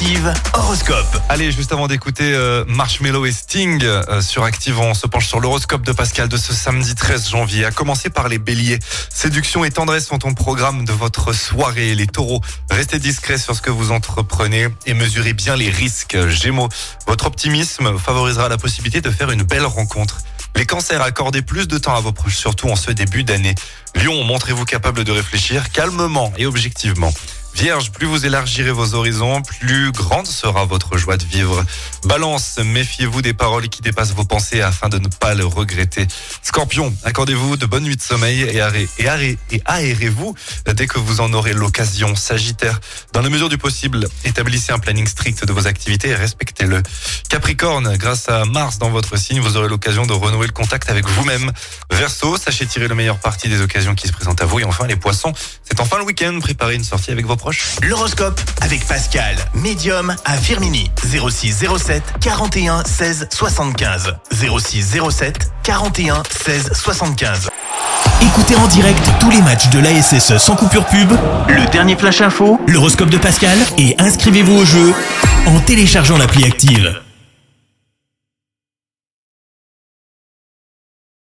Active Horoscope. Allez, juste avant d'écouter euh, Marshmello et Sting euh, sur Active, on se penche sur l'horoscope de Pascal de ce samedi 13 janvier. À commencer par les béliers. Séduction et tendresse sont au programme de votre soirée. Les taureaux, restez discrets sur ce que vous entreprenez et mesurez bien les risques. Gémeaux, votre optimisme favorisera la possibilité de faire une belle rencontre. Les cancers, accordez plus de temps à vos proches, surtout en ce début d'année. Lion, montrez-vous capable de réfléchir calmement et objectivement. Vierge, plus vous élargirez vos horizons, plus grande sera votre joie de vivre. Balance, méfiez-vous des paroles qui dépassent vos pensées afin de ne pas le regretter. Scorpion, accordez-vous de bonnes nuits de sommeil et, arrêt, arrêt, et aérez-vous dès que vous en aurez l'occasion. Sagittaire, dans la mesure du possible, établissez un planning strict de vos activités et respectez-le. Capricorne, grâce à Mars dans votre signe, vous aurez l'occasion de renouer le contact avec vous-même. Verseau, sachez tirer le meilleur parti des occasions qui se présentent à vous. Et enfin, les poissons, c'est enfin le week-end, préparez une sortie avec vos proches. L'horoscope avec Pascal, médium à Firmini. 06 07 41 16 75. 06 07 41 16 75. Écoutez en direct tous les matchs de l'ASSE sans coupure pub, le dernier flash info, l'horoscope de Pascal et inscrivez-vous au jeu en téléchargeant l'appli active.